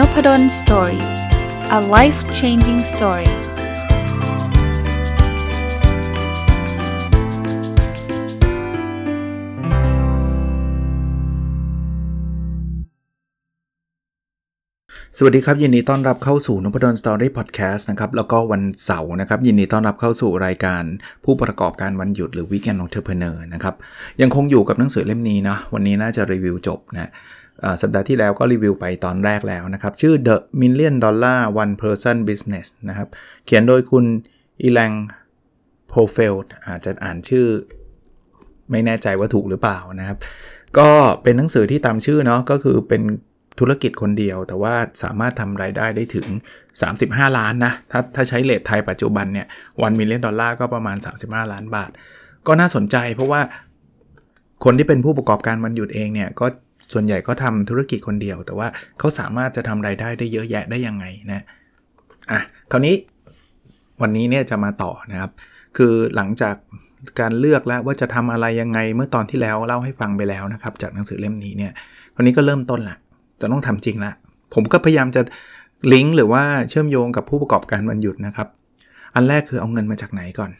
Nopadol Story a life changing story สวัสดีครับ ยินดีต้อนรับเข้าสู่นพดล Story Podcast นะครับแล้วก็วันเสาร์นะครับยินดีต้อนรับเข้าสู่รายการผู้ประกอบการวันหยุดหรือ Weekend Entrepreneur นะครับยังคงอยู่กับหนังสือเล่มนี้นะวันนี้น่าจะรีวิวจบนะ สัปดาห์ที่แล้วก็รีวิวไปตอนแรกแล้วนะครับ ชื่อ The Million Dollar One Person Business นะครับ เขียนโดยคุณอีแลงโพเฟลอาจจะอ่านชื่อ ไม่แน่ใจว่าถูกหรือเปล่านะครับ ก็เป็นหนังสือที่ตามชื่อเนาะก็คือเป็นธุรกิจคนเดียว แต่ว่าสามารถทำรายได้ได้ถึง 35 ล้านนะ ถ้าถ้าใช้เลทไทยปัจจุบันเนี่ยวันมิลเลนดอลลาร์ก็ประมาณ 35 ล้านบาท ก็น่าสนใจเพราะว่าคนที่เป็นผู้ประกอบการวันหยุดเองเนี่ยก็ ส่วนใหญ่ก็ทำธุรกิจคนเดียว แต่ว่าเขาสามารถจะทำรายได้ได้เยอะแยะได้ยังไงนะอะคราวนี้วันนี้เนี่ยจะมาต่อนะครับ คือหลังจากการเลือกแล้วว่าจะทำอะไรยังไงเมื่อตอนที่แล้วเล่าให้ฟังไปแล้วนะครับ จากหนังสือเล่มนี้เนี่ยคราวนี้ก็เริ่มต้นละจะต้องทำจริงละผมก็พยายามจะลิงก์หรือว่าเชื่อมโยงกับผู้ประกอบการวันหยุดนะครับ อันแรกคือเอาเงินมาจากไหนก่อน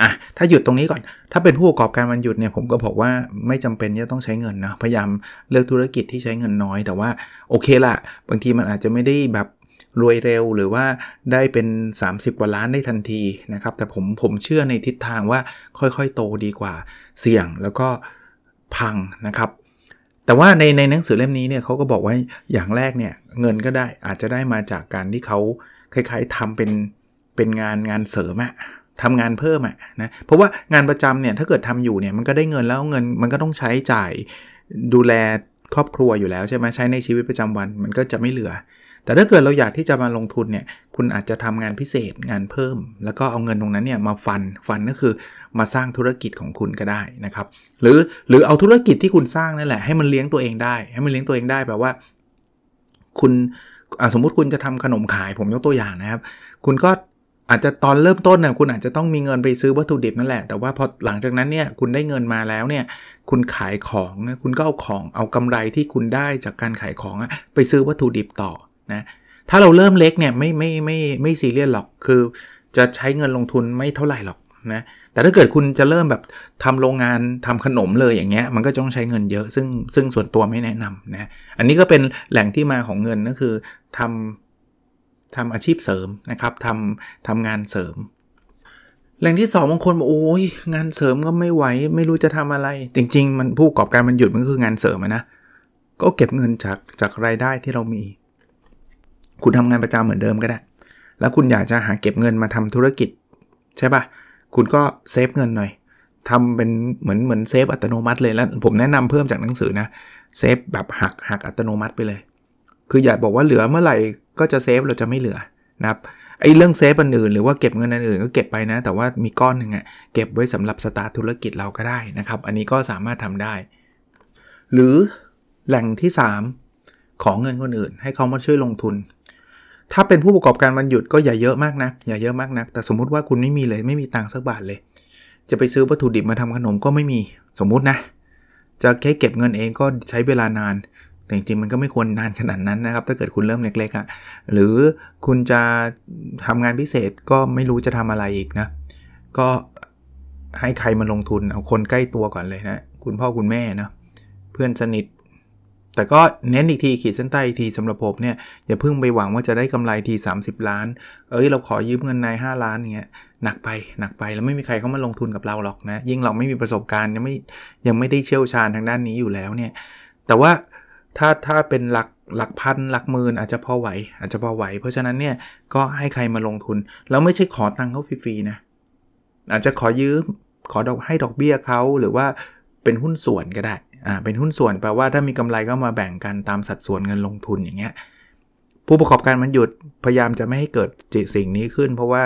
อะถ้าหยุดตรงนี้ก่อน ถ้าเป็นผู้ประกอบการวันหยุดเนี่ยผมก็บอกว่าไม่จำเป็นจะต้องใช้เงินนะพยายามเลือกธุรกิจที่ใช้เงินน้อย แต่ว่าโอเคละบางทีมันอาจจะไม่ได้แบบรวยเร็วหรือว่าได้เป็น 30กว่าล้านได้ทันทีนะครับ แต่ผมผมเชื่อในทิศทางว่าค่อยๆ โตดีกว่าเสี่ยงแล้วก็พังนะครับ แต่ว่าในในหนังสือเล่มนี้เนี่ยเขาก็บอกว่าอย่างแรกเนี่ยเงินก็ได้อาจจะได้มาจากการที่เขาคล้ายๆทำเป็นเป็นงานงานเสริมอะ ทำงานเพิ่มอะนะเพราะว่างานประจำเนี่ยถ้าเกิดทำอยู่เนี่ยมันก็ได้เงินแล้วเงินมันก็ต้องใช้จ่ายดูแลครอบครัวอยู่แล้วใช่ไหมใช้ในชีวิตประจำวันมันก็จะไม่เหลือ แต่ถ้าเกิดเราอยากที่จะมาลงทุนเนี่ยคุณอาจจะทำงานพิเศษงานเพิ่ม แล้วก็เอาเงินตรงนั้นเนี่ยมาฟันฟันก็คือมาสร้างธุรกิจของคุณก็ได้นะครับหรือหรือเอาธุรกิจที่คุณสร้างนั่นแหละให้มันเลี้ยงตัวเองได้ ให้มันเลี้ยงตัวเองได้แบบว่า คุณสมมุติคุณจะทำขนมขายผมยกตัวอย่างนะครับ คุณก็ อาจจะตอนเริ่มต้นนะคุณอาจจะต้องมีเงินไปซื้อวัตถุดิบนั่นแหละ แต่ว่าพอหลังจากนั้นเนี่ยคุณได้เงินมาแล้วเนี่ยคุณขายของคุณก็เอาของเอากำไรที่คุณได้จากการขายของไปซื้อวัตถุดิบต่อนะถ้าเราเริ่มเล็กเนี่ยไม่ไม่ไม่ไม่ซีเรียสหรอกคือ จะใช้เงินลงทุนไม่เท่าไหร่หรอกนะแต่ถ้าเกิดคุณจะเริ่มแบบทำโรงงานทำขนมเลยอย่างเงี้ยมันก็ต้องใช้เงินเยอะ ซึ่งซึ่งส่วนตัวไม่แนะนำนะอันนี้ก็เป็นแหล่งที่มาของเงินก็คือทำ ทำอาชีพเสริมนะครับทำทำงานเสริมแหล่งที่2บางคนบอกโอ้ยงานเสริมก็ไม่ไหว ไม่รู้จะทำอะไร จริง ๆ มันผู้ประกอบการมันหยุดมันก็คืองานเสริมนะก็เก็บเงินจากจากรายได้ที่เรามี คุณทำงานประจำเหมือนเดิมก็ได้ แล้วคุณอยากจะหาเก็บเงินมาทำธุรกิจ ใช่ปะคุณก็save เงินหน่อยทำเป็นเหมือนเหมือน save อัตโนมัติเลยแล้วผมแนะนำเพิ่มจากหนังสือนะ save แบบหักหักอัตโนมัติไปเลย คืออย่าบอกว่าเหลือเมื่อไหร่ ก็จะ save เราจะไม่เหลือนะครับไอ้เรื่อง save อันอื่นหรือว่าเก็บเงินอันอื่นก็เก็บไปนะ แต่ว่ามีก้อนหนึ่งอะเก็บไว้สำหรับสตาร์ทธุรกิจเราก็ได้นะครับ อันนี้ก็สามารถทำได้ หรือแหล่งที่ 3 ของเงินคนอื่น ให้เขามาช่วยลงทุน ถ้าเป็นผู้ประกอบการวันหยุดก็อย่าเยอะมากนะอย่าเยอะมากนะแต่สมมุติว่าคุณไม่มีเลยไม่มีตังค์สักบาทเลย จะไปซื้อวัตถุดิบมาทำขนมก็ไม่มีสมมุตินะ จะแค่เก็บเงินเองก็ใช้เวลานาน แต่จริงๆมันก็ไม่ควรนานขนาดนั้นนะครับ ถ้าเกิดคุณเริ่มเล็กๆอะ่ะหรือคุณจะทำงานพิเศษก็ไม่รู้จะทำอะไรอีกนะ ก็ให้ใครมาลงทุนเอาคนใกล้ตัวก่อนเลยนะคุณพ่อคุณแม่นะเพื่อนสนิท แต่ก็เน้นอีกทีขีดเส้นใต้ทีสำหรับผมเนี่ยอย่าเพิ่งไปหวังว่าจะได้กำไรที 30 ล้าน เอ้ยเราขอยืมเงินนาย5ล้านเงี้ยหนักไปหนักไปแล้วไม่มีใครเข้ามาลงทุนกับเราหรอกนะยิ่งเราไม่มีประสบการณ์ยังไม่ยังไม่ได้เชี่ยวชาญทางด้านนี้อยู่แล้วเนี่ยแต่ว่า ถ้าถ้าเป็นหลักหลักพันหลักหมื่นอาจจะพอไหว อาจจะพอไหว เพราะฉะนั้นเนี่ยก็ให้ใครมาลงทุน แล้วไม่ใช่ขอตังค์เขาฟรีๆนะ อาจจะขอยืมขอดอกให้ดอกเบี้ยเขาหรือว่าเป็นหุ้นส่วนก็ได้อ่าเป็นหุ้นส่วนแปลว่าถ้ามีกำไรก็มาแบ่งกันตามสัดส่วนเงินลงทุนอย่างเงี้ยผู้ประกอบการมันหยุดพยายามจะไม่ให้เกิดสิ่งนี้ขึ้น เพราะว่า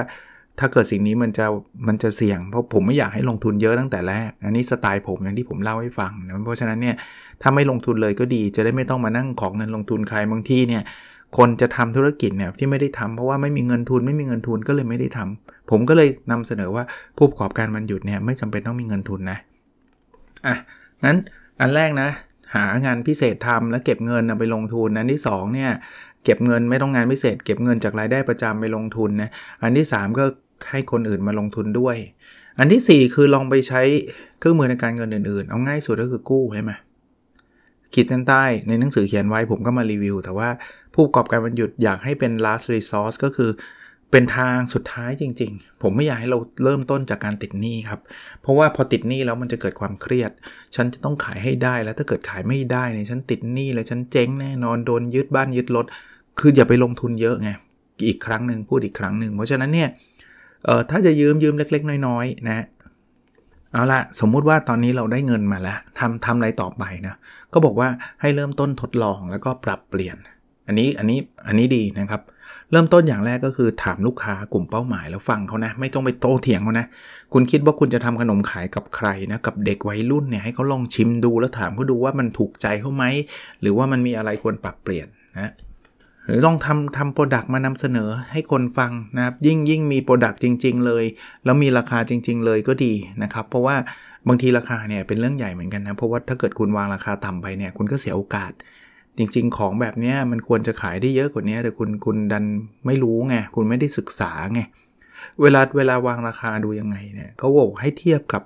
ถ้าเกิดสิ่งนี้มันจะมันจะเสี่ยง เพราะผมไม่อยากให้ลงทุนเยอะตั้งแต่แรก อันนี้สไตล์ผมอย่างที่ผมเล่าให้ฟังนะเพราะฉะนั้นเนี่ยถ้าไม่ลงทุนเลยก็ดี จะได้ไม่ต้องมานั่งของเงินลงทุนใครบางที่เนี่ยคนจะทำธุรกิจเนี่ยที่ไม่ได้ทำเพราะว่าไม่มีเงินทุนไม่มีเงินทุนก็เลยไม่ได้ทำผมก็เลยนำเสนอว่าผู้ประกอบการมันหยุดเนี่ยไม่จำเป็นต้องมีเงินทุนนะอะงั้นอันแรกนะ หางานพิเศษทำแล้วเก็บเงินไปลงทุนอันที่2เนี่ยเก็บเงินไม่ต้องงานพิเศษ เก็บเงินจากรายได้ประจำไปลงทุนนะอันที่ 3 ก็ ให้คนอื่นมาลงทุนด้วย อันที่ 4 คือลองไปใช้เครื่องมือในการเงินอื่นๆ เอาง่ายสุดก็คือกู้ใช่ไหมขีดเส้นใต้ในหนังสือเขียนไว้ผมก็มารีวิว แต่ว่าผู้ประกอบการวันหยุดอยากให้เป็น last resource ก็คือเป็นทางสุดท้ายจริง ๆ ผมไม่อยากให้เราเริ่มต้นจากการติดหนี้ครับ เพราะว่าพอติดหนี้แล้วมันจะเกิดความเครียด ฉันจะต้องขายให้ได้ แล้วถ้าเกิดขายไม่ได้เนี่ยฉันติดหนี้เลยฉันเจ๊งแน่นอนโดนยึดบ้านยึดรถ คืออย่าไปลงทุนเยอะไง อีกครั้งหนึ่งพูดอีกครั้งหนึ่ง เพราะฉะนั้นเนี่ย เออถ้าจะยืมยืมเล็ก ๆ น้อยๆนะเอาละสมมุติว่าตอนนี้เราได้เงินมาแล้วทำทำอะไรต่อไปนะก็บอกว่าให้เริ่มต้นทดลองแล้วก็ปรับเปลี่ยน อันนี้อันนี้อันนี้ดีนะครับ เริ่มต้นอย่างแรกก็คือถามลูกค้ากลุ่มเป้าหมายแล้วฟังเขานะ ไม่ต้องไปโต้เถียงเขานะ คุณคิดว่าคุณจะทำขนมขายกับใครนะกับเด็กวัยรุ่นเนี่ยให้เขาลองชิมดูแล้วถามเขาดูว่ามันถูกใจเขาไหมหรือว่ามันมีอะไรควรปรับเปลี่ยนนะ หรือลองทำทำ product มานำเสนอให้คนฟังนะครับ ยิ่งยิ่งมี product จริง ๆ เลย แล้วมีราคาจริง ๆ เลยก็ดีนะครับ เพราะว่าบางทีราคาเนี่ยเป็นเรื่องใหญ่เหมือนกันนะ เพราะว่าถ้าเกิดคุณวางราคาต่ำไปเนี่ยคุณก็เสียโอกาส จริง ๆ ของแบบนี้มันควรจะขายได้เยอะกว่านี้ แต่คุณคุณดันไม่รู้ไงคุณไม่ได้ศึกษาไงเวลาเวลาวางราคาดูยังไงเนี่ยเขาบอกให้เทียบกับ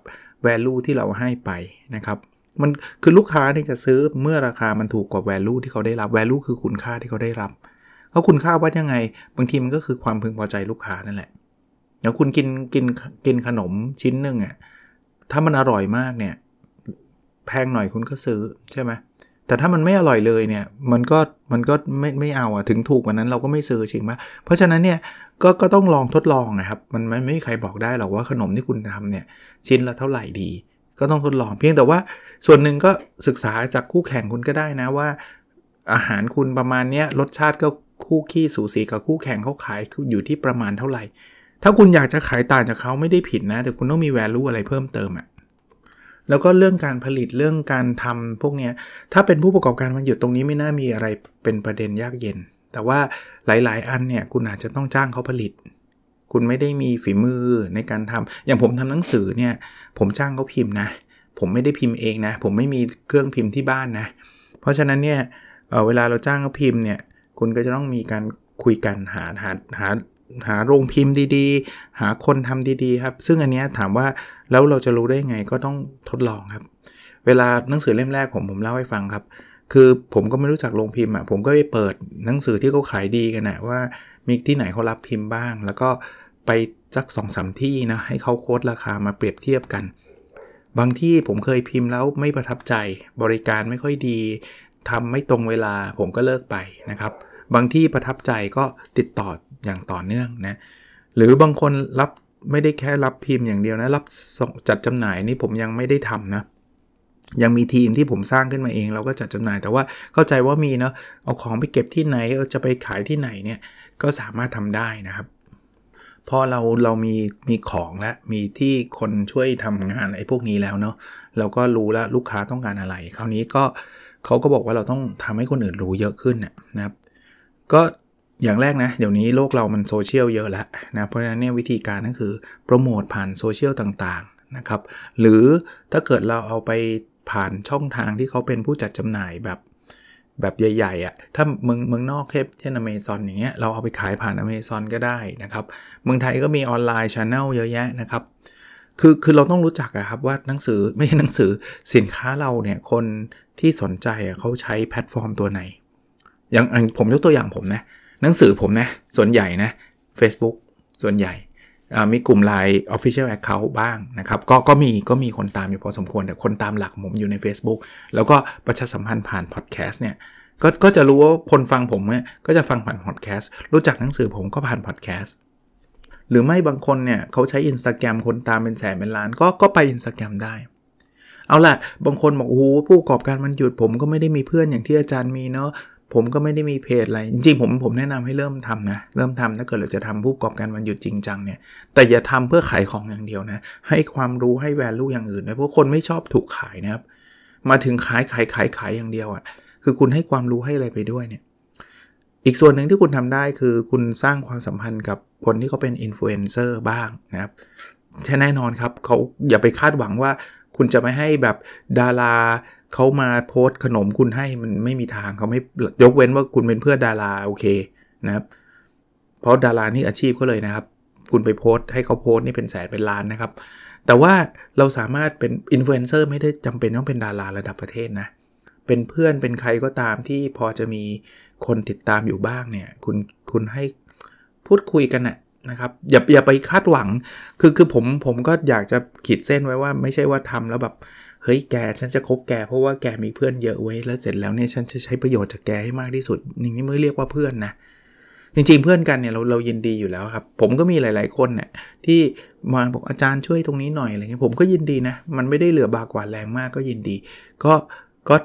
value ที่เราให้ไปนะครับมันคือลูกค้าเนี่ยจะซื้อเมื่อราคามันถูกกว่า value ที่เขาได้รับ value คือคุณค่าที่เขาได้รับเขาคุณค่าวัดยังไง บางทีมันก็คือความพึงพอใจลูกค้านั่นแหละเดี๋ยวคุณกินกินกินขนมชิ้นหนึ่งอะ่ะถ้ามันอร่อยมากเนี่ยแพงหน่อยคุณก็ซื้อใช่ไหมแต่ถ้ามันไม่อร่อยเลยเนี่ยมันก็มันก็ไม่ไม่เอาอะถึงถูกกว่านั้นเราก็ไม่ซื้อจริงปะเพราะฉะนั้นเนี่ยก็ก็ต้องลองทดลองนะครับ มันไม่มีใครบอกได้หรอกว่าขนมที่คุณทำเนี่ยชิ้นละเท่าไหร่ดี ก็ต้องทดลองเพียงแต่ว่าส่วนหนึ่งก็ศึกษาจากคู่แข่งคุณก็ได้นะว่า อาหารคุณประมาณนี้รสชาติก็ คู่ขี้สูสีกับคู่แข่งเขาขายอยู่ที่ประมาณเท่าไหร่ ถ้าคุณอยากจะขายต่างจากเขาไม่ได้ผิดนะ แต่คุณต้องมีแวลูอะไรเพิ่มเติมอะแล้วก็เรื่องการผลิตเรื่องการทำพวกนี้ถ้าเป็นผู้ประกอบการมันหยุดตรงนี้ไม่น่ามีอะไรเป็นประเด็นยากเย็น แต่ว่าหลาย ๆ อันเนี่ยคุณอาจจะต้องจ้างเขาผลิต คุณไม่ได้มีฝีมือในการทำอย่างผมทำหนังสือเนี่ย ผมจ้างเขาพิมพ์นะ ผมไม่ได้พิมพ์เองนะ ผมไม่มีเครื่องพิมพ์ที่บ้านนะ เพราะฉะนั้นเนี่ยเเวลาเราจ้างเขาพิมพ์เนี่ย คุณก็จะต้องมีการคุยกันหาหาหาหาโรงพิมพ์ดีๆ หาคนทำดีๆครับ ซึ่งอันนี้ถามว่าแล้วเราจะรู้ได้ไงก็ต้องทดลองครับ เวลาหนังสือเล่มแรกผมผมเล่าให้ฟังครับ คือผมก็ไม่รู้จักโรงพิมพ์อะผมก็ไปเปิดหนังสือที่เขาขายดีกันนะว่ามีที่ไหนเขารับพิมพ์บ้าง แล้วก็ไปสักสองสามที่นะให้เขาโค้ดราคามาเปรียบเทียบกัน บางที่ผมเคยพิมพ์แล้วไม่ประทับใจ บริการไม่ค่อยดีทำไม่ตรงเวลาผมก็เลิกไปนะครับ บางที่ประทับใจก็ติดต่ออย่างต่อเนื่องนะหรือบางคนรับไม่ได้แค่รับพิมพ์อย่างเดียวนะรับจัดจำหน่ายนี่ผมยังไม่ได้ทำนะยังมีทีมที่ผมสร้างขึ้นมาเอง เราก็จัดจำหน่ายแต่ว่าเข้าใจว่ามีเนาะเอาของไปเก็บที่ไหนเอาจะไปขายที่ไหนเนี่ยก็สามารถทำได้นะครับพอเราเรามีมีของและมีที่คนช่วยทำงานไอ้พวกนี้แล้วเนาะเราก็รู้แล้วลูกค้าต้องการอะไร คราวนี้ก็เขาก็บอกว่าเราต้องทำให้คนอื่นรู้เยอะขึ้นนะครับ ก็อย่างแรกนะ เดี๋ยวนี้โลกเรามันโซเชียลเยอะแล้วนะเพราะฉะนั้นเนี่ยวิธีการก็คือโปรโมทผ่านโซเชียลต่างๆนะครับ หรือถ้าเกิดเราเอาไปผ่านช่องทางที่เขาเป็นผู้จัดจำหน่ายแบบแบบใหญ่ๆอะ่ะ ถ้าเมืองเมืองนอกเช่นอเมซอนอย่างเงี้ย เราเอาไปขายผ่านอเมซอนก็ได้นะครับ เมืองไทยก็มีออนไลน์ช ANNEL เยอะแยะนะครับ คือคือเราต้องรู้จักอะครับว่าหนังสือไม่ใช่หนังสือสินค้าเราเนี่ยคนที่สนใจเขาใช้แพลตฟอร์มตัวไหน อย่างผมยกตัวอย่างผมนะ หนังสือผมนะ ส่วนใหญ่นะ Facebook ส่วนใหญ่มีกลุ่ม LINE Official Account บ้างนะครับ ก็ก็มีก็มีคนตามอยู่พอสมควร แต่คนตามหลักผมอยู่ใน Facebook แล้วก็ประชาสัมพันธ์ผ่านพอดแคสต์เนี่ยก็ก็จะรู้ว่าคนฟังผมเนี่ยก็จะฟังผ่านพอดแคสต์รู้จักหนังสือผมก็ผ่านพอดแคสต์หรือไม่บางคนเนี่ยเขาใช้ Instagram คนตามเป็นแสนเป็นล้าน ก็ก็ไป Instagram ได้ เอาล่ะ บางคนบอกโอ้โหผู้ประกอบการวันหยุดผมก็ไม่ได้มีเพื่อนอย่างที่อาจารย์มีเนาะ ผมก็ไม่ได้มีเพจอะไร จริงๆผมผมแนะนำให้เริ่มทำนะ เริ่มทำถ้าเกิดเราจะทำผู้ประกอบการวันหยุดจริงจังเนี่ย แต่อย่าทำเพื่อขายของอย่างเดียวนะ ให้ความรู้ให้ value อย่างอื่นนะเพราะคนไม่ชอบถูกขายนะครับ มาถึงขายขายขายขายอย่างเดียวอะ่ะ คือคุณให้ความรู้ให้อะไรไปด้วยเนี่ย อีกส่วนหนึ่งที่คุณทำได้คือคุณสร้างความสัมพันธ์กับคนที่เขาเป็นอินฟลูเอนเซอร์บ้างนะครับแน่นอนครับเขาอย่าไปคาดหวังว่าคุณจะไม่ให้แบบดารา เขามาโพสต์ขนมคุณให้มันไม่มีทางเขาไม่ยกเว้นว่าคุณเป็นเพื่อนดาราโอเคนะครับ เพราะดารานี่อาชีพเขาเลยนะครับ คุณไปโพสต์ให้เขาโพสต์นี่เป็นแสนเป็นล้านนะครับ แต่ว่าเราสามารถเป็นอินฟลูเอนเซอร์ไม่ได้จำเป็นต้องเป็นดาราระดับประเทศนะ เป็นเพื่อนเป็นใครก็ตามที่พอจะมีคนติดตามอยู่บ้างเนี่ย คุณคุณให้พูดคุยกันนะนะครับอย่าอย่าไปคาดหวังคือคือผมผมก็อยากจะขีดเส้นไว้ว่า ไม่ใช่ว่าทำแล้วแบบ เฮ้ยแกฉันจะคบแกเพราะว่าแกมีเพื่อนเยอะไว้แล้วเสร็จแล้วเนี่ยฉันจะใช้ประโยชน์จากแกให้มากที่สุดอย่างนี้ไม่เรียกว่าเพื่อนนะจริงๆเพื่อนกันเนี่ยเราเรายินดีอยู่แล้วครับ ผมก็มีหลาย ๆคนเนี่ยที่มาบอกอาจารย์ช่วยตรงนี้หน่อยอะไรเงี้ยผมก็ยินดีนะมันไม่ได้เหลือบากว่าแรงมากก็ยินดี ก็ก็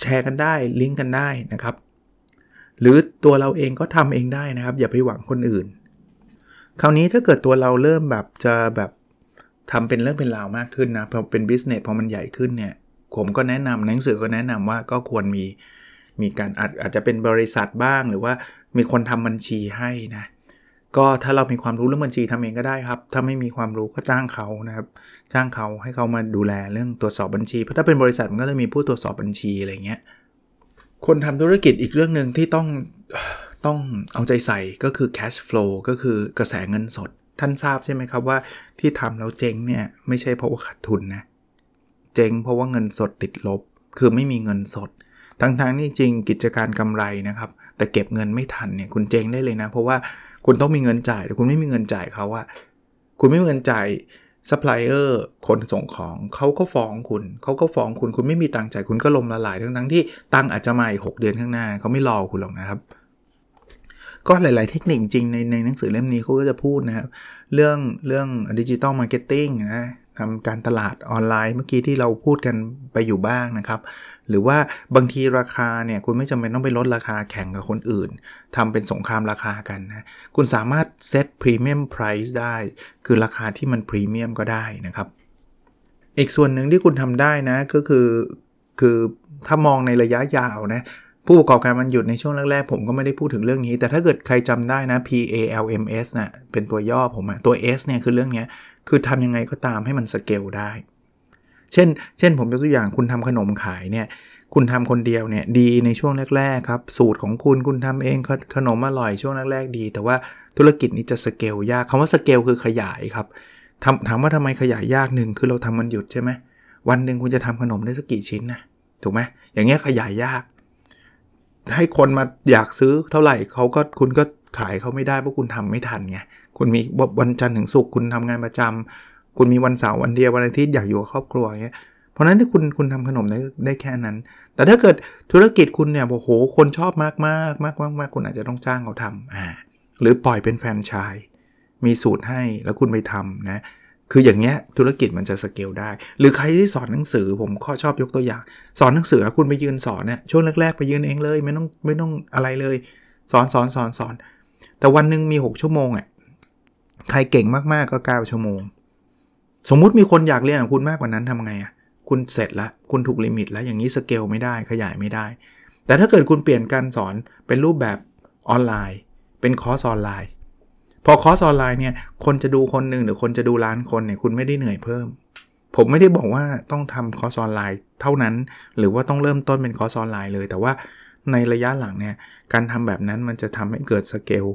แชร์กันได้ลิงก์กันได้นะครับ หรือตัวเราเองก็ทำเองได้นะครับ อย่าไปหวังคนอื่น คราวนี้ถ้าเกิดตัวเราเริ่มแบบจะแบบ ทำเป็นเรื่องเป็นราวมากขึ้นนะพอเป็นบิสเนสพอมันใหญ่ขึ้นเนี่ยผมก็แนะนำหนังสือก็แนะนำว่าก็ควรมีมีการอาจอาจจะเป็นบริษัทบ้าง หรือว่ามีคนทำบัญชีให้นะก็ถ้าเรามีความรู้เรื่องบัญชีทำเองก็ได้ครับ ถ้าไม่มีความรู้ก็จ้างเขานะครับ จ้างเขาให้เขามาดูแลเรื่องตรวจสอบบัญชี เพราะถ้าเป็นบริษัทมันก็จะมีผู้ตรวจสอบบัญชีอะไรเงี้ยคนทำธุรกิจอีกเรื่องหนึ่งที่ต้องต้องเอาใจใส่ก็คือ cash flow ก็คือกระแสเงินสด ท่านทราบใช่ไหมครับว่าที่ทำแล้วเจ๊งเนี่ยไม่ใช่เพราะว่าขาดทุนนะเจ๊งเพราะว่าเงินสดติดลบ คือไม่มีเงินสด ทั้งๆนี่จริงกิจการกำไรนะครับ แต่เก็บเงินไม่ทันเนี่ยคุณเจ๊งได้เลยนะ เพราะว่าคุณต้องมีเงินจ่ายแต่คุณไม่มีเงินจ่ายเขาอะคุณไม่มีเงินจ่ายซัพพลายเออร์คนส่งของเขาก็ฟ้องคุณ เขาก็ฟ้องคุณคุณไม่มีตังค์จ่ายคุณก็ลมละลายทั้งทั้งที่ตังค์อาจจะมาอีกหกเดือนข้างหน้าเขาไม่รอคุณหรอกนะครับ ก็หลาย ๆ เทคนิคจริงในในหนังสือเล่มนี้เขาก็จะพูดนะครับ เรื่องเรื่อง digital marketing นะทำการตลาดออนไลน์เมื่อกี้ที่เราพูดกันไปอยู่บ้างนะครับ หรือว่าบางทีราคาเนี่ยคุณไม่จำเป็นต้องไปลดราคาแข่งกับคนอื่นทำเป็นสงครามราคากันนะ คุณสามารถเซตพรีเมียมไพรซ์ได้ คือราคาที่มันพรีเมียมก็ได้นะครับ อีกส่วนหนึ่งที่คุณทำได้นะก็คือคือถ้ามองในระยะยาวนะ ผู้ประกอบการมันหยุดในช่วงแรกๆ ผมก็ไม่ได้พูดถึงเรื่องนี้ แต่ถ้าเกิดใครจำได้นะ PALMS นะ่ะเป็นตัวย่อผมอะตัว S เนี่ยคือเรื่องนี้คือทำยังไงก็ตามให้มันสเกลได้ เช่น เช่นผมยกตัวอย่างคุณทำขนมขายเนี่ยคุณทำคนเดียวเนี่ยดีในช่วงแรกๆครับ สูตรของคุณคุณทำเองขนมอร่อยช่วงแรกๆดี แต่ว่าธุรกิจนี้จะสเกลยากคำว่าสเกลคือขยายครับถามว่าทำไมขยายยากหนึ่งคือเราทำมันหยุดใช่ไหมวันหนึ่งคุณจะทำขนมได้สักกี่ชิ้นนะถูกไหมอย่างเงี้ยขยายยาก ให้คนมาอยากซื้อเท่าไหร่เขาก็คุณก็ขายเขาไม่ได้เพราะคุณทำไม่ทันไงคุณมีวันจันทร์ถึงศุกร์คุณทำงานประจำคุณมีวันเสาร์วันเดียววันอาทิตย์อยากอยู่กับครอบครัวเงี้ยเพราะนั้นที่คุณคุณทำขนมได้ได้แค่นั้น แต่ถ้าเกิดธุรกิจคุณเนี่ยโอ้โหคนชอบมากมากมากมากมากคุณอาจจะต้องจ้างเขาทำอ่าหรือปล่อยเป็นแฟนชายมีสูตรให้แล้วคุณไปทำนะ คืออย่างเงี้ยธุรกิจมันจะสเกลได้ หรือใครที่สอนหนังสือผมข้อชอบยกตัวอย่าง สอนหนังสือคุณไปยืนสอนเนี่ยช่วงแรกๆไปยืนเองเลย ไม่ต้องไม่ต้องอะไรเลย สอนสอนสอนสอนแต่วันหนึ่งมี 6 ชั่วโมงอะใครเก่งมากๆก็ 9 ชั่วโมง สมมุติมีคนอยากเรียนกับคุณมากกว่านั้นทำไงอะคุณเสร็จแล้วคุณถูก limit แล้วอย่างนี้สเกลไม่ได้ขยายไม่ได้ แต่ถ้าเกิดคุณเปลี่ยนการสอนเป็นรูปแบบออนไลน์ เป็นคอร์สออนไลน์ พอคอร์สออนไลน์เนี่ยคนจะดูคนหนึ่งหรือคนจะดูล้านคนเนี่ยคุณไม่ได้เหนื่อยเพิ่ม ผมไม่ได้บอกว่าต้องทำคอร์สออนไลน์เท่านั้น หรือว่าต้องเริ่มต้นเป็นคอร์สออนไลน์เลย แต่ว่าในระยะหลังเนี่ยการทำแบบนั้นมันจะทำให้เกิดสเกล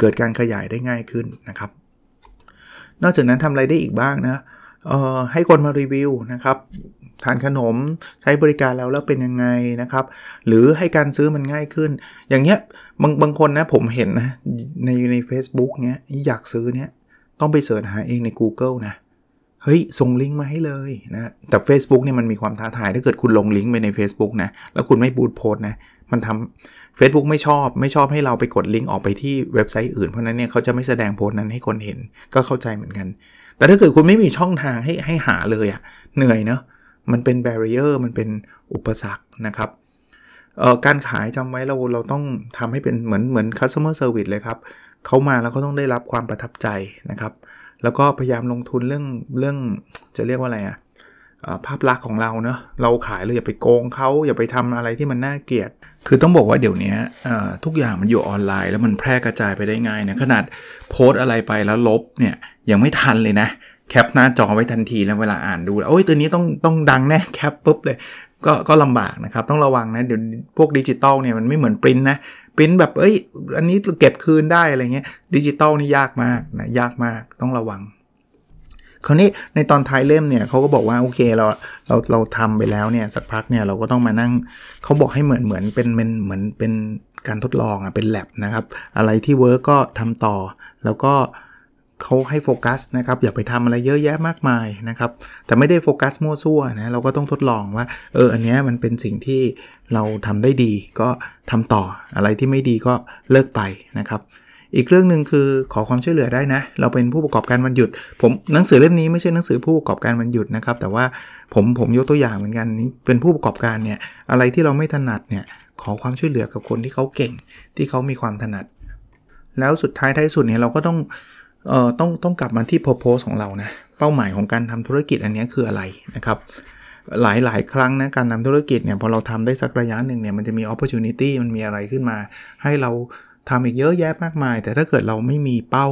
เกิดการขยายได้ง่ายขึ้นนะครับ นอกจากนั้นทำอะไรได้อีกบ้างนะ ให้คนมารีวิวนะครับทานขนมใช้บริการแล้วแล้วเป็นยังไงนะครับ หรือให้การซื้อมันง่ายขึ้น อย่างเงี้ยบางบางคนนะผมเห็นนะในใน a c e b o o k เนี้ยอยากซื้อเนี้ยต้องไปเสิร์ชหาเองใน Google นะเฮ้ยส่งลิงก์มาให้เลยนะแต่ Facebook เนี่ยมันมีความท้าทาย ถ้าเกิดคุณลงลิงก์ไปใน Facebook นะแล้วคุณไม่บูตโพสนะมันทำ Facebook ไม่ชอบไม่ชอบให้เราไปกดลิงก์ออกไปที่เว็บไซต์อื่นเพราะนั้นเนี่ยเขาจะไม่แสดงโพสต์นั้นให้คนเห็นก็เข้าใจเหมือนกัน แต่ถ้าเกิดคุณไม่มีช่องทางให้ให้หาเลยอะ่ะเหนื่อยเนาะมันเป็นแบเรียร์มันเป็นอุปสรรคนะครับการขายจำไว้เราเราต้องทำให้เป็นเหมือนเหมือน customer service เลยครับเขามาแล้วเขาต้องได้รับความประทับใจนะครับ แล้วก็พยายามลงทุนเรื่องเรื่องจะเรียกว่าอะไรอะ ภาพลักษณ์ของเราเนะเราขายเราอย่าไปโกงเขาอย่าไปทำอะไรที่มันน่าเกลียด คือต้องบอกว่าเดี๋ยวนี้ทุกอย่างมันอยู่ออนไลน์ แล้วมันแพร่กระจายไปได้ง่ายนะขนาดโพสอะไรไปแล้วลบเนี่ยยังไม่ทันเลยนะ แคปหน้าจอไว้ทันทีแล้วเวลาอ่านดูโอ้ยตัวนี้ต้องต้องดังแน่แคปปุ๊บเลย ก็ก็ลำบากนะครับต้องระวังนะเดี๋ยวพวกดิจิตอลเนี่ยมันไม่เหมือนปริ้นนะปริ้นแบบเอ้ยอันนี้เก็บคืนได้อะไรเงี้ยดิจิตอลนี่ยากมากนะยากมากต้องระวัง คราวนี้ในตอนท้ายเล่มเนี่ยเขาก็บอกว่าโอเคเราเราเราทำไปแล้วเนี่ยสักพักเนี่ยเราก็ต้องมานั่งเขาบอกให้เหมือนเหมือนเป็นเป็นเหมือนเป็นการทดลองอะเป็นแ a บนะครับ อะไรที่ work ก็ทำต่อ แล้วก็เขาให้โฟกัสนะครับ อย่าไปทำอะไรเยอะแยะมากมายนะครับ แต่ไม่ได้โฟกัสมั่วซั่วนะเราก็ต้องทดลองว่าเอออันเนี้ยมันเป็นสิ่งที่เราทำได้ดีก็ทำต่ออะไรที่ไม่ดีก็เลิกไปนะครับ อีกเรื่องหนึ่งคือขอความช่วยเหลือได้นะ เราเป็นผู้ประกอบการวันหยุด ผมหนังสือเล่มนี้ไม่ใช่หนังสือผู้ประกอบการวันหยุดนะครับ แต่ว่าผมผมยกตัวอย่างเหมือนกันนี้เป็นผู้ประกอบการเนี่ยอะไรที่เราไม่ถนัดเนี่ยขอความช่วยเหลือกับคนที่เขาเก่ง ที่เขามีความถนัด แล้วสุดท้ายท้ายสุดเนี่ยเราก็ต้องเอ่อต้องต้องกลับมาที่ purpose ของเรานะเป้าหมายของการทำธุรกิจอันนี้คืออะไรนะครับหลายหลายครั้งนะการทำธุรกิจเนี่ยพอเราทำได้สักระยะหนึ่งเนี่ยมันจะมี opportunity มันมีอะไรขึ้นมา ให้เรา ทำอีกเยอะแยะมากมาย แต่ถ้าเกิดเราไม่มีเป้า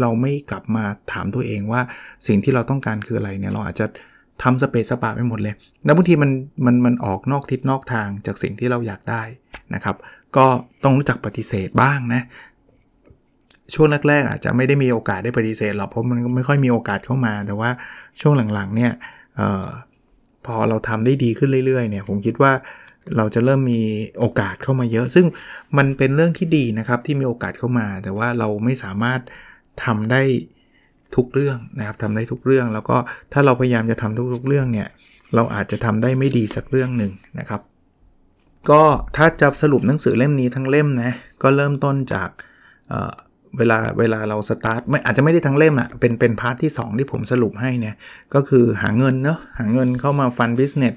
เราไม่กลับมาถามตัวเองว่าสิ่งที่เราต้องการคืออะไรเนี่ยเราอาจจะทำสเปซสปาไปหมดเลย แล้วบางทีมันมันมันออกนอกทิศนอกทางจากสิ่งที่เราอยากได้นะครับ ก็ต้องรู้จักปฏิเสธบ้างนะ ช่วงแรกๆอาจจะไม่ได้มีโอกาสได้ปฏิเสธหรอกเพราะมันไม่ค่อยมีโอกาสเข้ามา แต่ว่าช่วงหลังๆเนี่ยออพอเราทำได้ดีขึ้นเรื่อยๆเนี่ยผมคิดว่า เราจะเริ่มมีโอกาสเข้ามาเยอะ ซึ่งมันเป็นเรื่องที่ดีนะครับที่มีโอกาสเข้ามา แต่ว่าเราไม่สามารถทำได้ทุกเรื่องนะครับทำได้ทุกเรื่อง แล้วก็ถ้าเราพยายามจะทำทุกๆเรื่องเนี่ยเราอาจจะทำได้ไม่ดีสักเรื่องหนึ่งนะครับ ก็ถ้าจะสรุปหนังสือเล่มนี้ทั้งเล่มนะก็เริ่มต้นจากเวลาเวลาเราสตาร์ทไม่อาจจะไม่ได้ทั้งเล่มอะเป็นเป็นพาร์ทที่ 2 ที่ผมสรุปให้เนี่ยก็คือหาเงินเนาะหาเงินเข้ามา fund business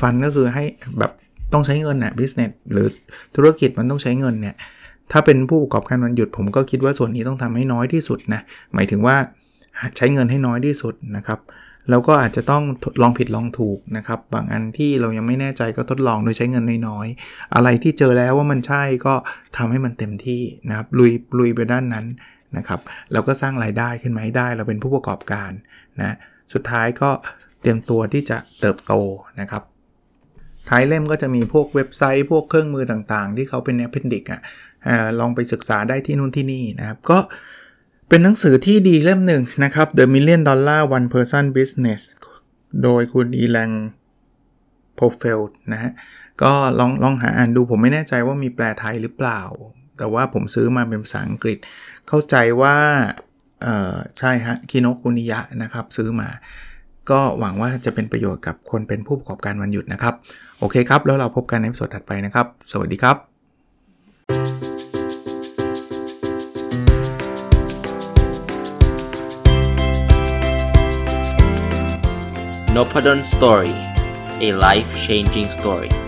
fund ก็คือให้แบบ ต้องใช้เงินอะ business หรือธุรกิจมันต้องใช้เงินเนี่ยถ้าเป็นผู้ประกอบการวันหยุดผมก็คิดว่าส่วนนี้ต้องทำให้น้อยที่สุดนะหมายถึงว่าใช้เงินให้น้อยที่สุดนะครับแล้วก็อาจจะต้องลองผิดลองถูกนะครับ บางอันที่เรายังไม่แน่ใจก็ทดลองโดยใช้เงินน้อยๆอะไรที่เจอแล้วว่ามันใช่ก็ทำให้มันเต็มที่นะครับลุยลุยไปด้านนั้นนะครับแล้วก็สร้างรายได้ขึ้นมาให้ได้เราเป็นผู้ประกอบการนะสุดท้ายก็เตรียมตัวที่จะเติบโตนะครับ ท้ายเล่มก็จะมีพวกเว็บไซต์ พวกเครื่องมือต่างๆ ที่เขาเป็น appendix อะลองไปศึกษาได้ที่นู่นที่นี่นะครับ ก็เป็นหนังสือที่ดีเล่มหนึ่งนะครับ The Million Dollar One Person Business โดยคุณ Elaine Pofeldt นะฮะก็ลองลองหาอ่านดูผมไม่แน่ใจว่ามีแปลไทยหรือเปล่า แต่ว่าผมซื้อมาเป็นภาษาอังกฤษ เข้าใจว่า เออใช่ฮะคิโนคุนิยะนะครับ ซื้อมา ก็หวังว่าจะเป็นประโยชน์กับคนเป็นผู้ประกอบการวันหยุดนะครับ โอเคครับ แล้วเราพบกันในสดถัดไปนะครับ สวัสดีครับ n o p a d o n Story a life changing story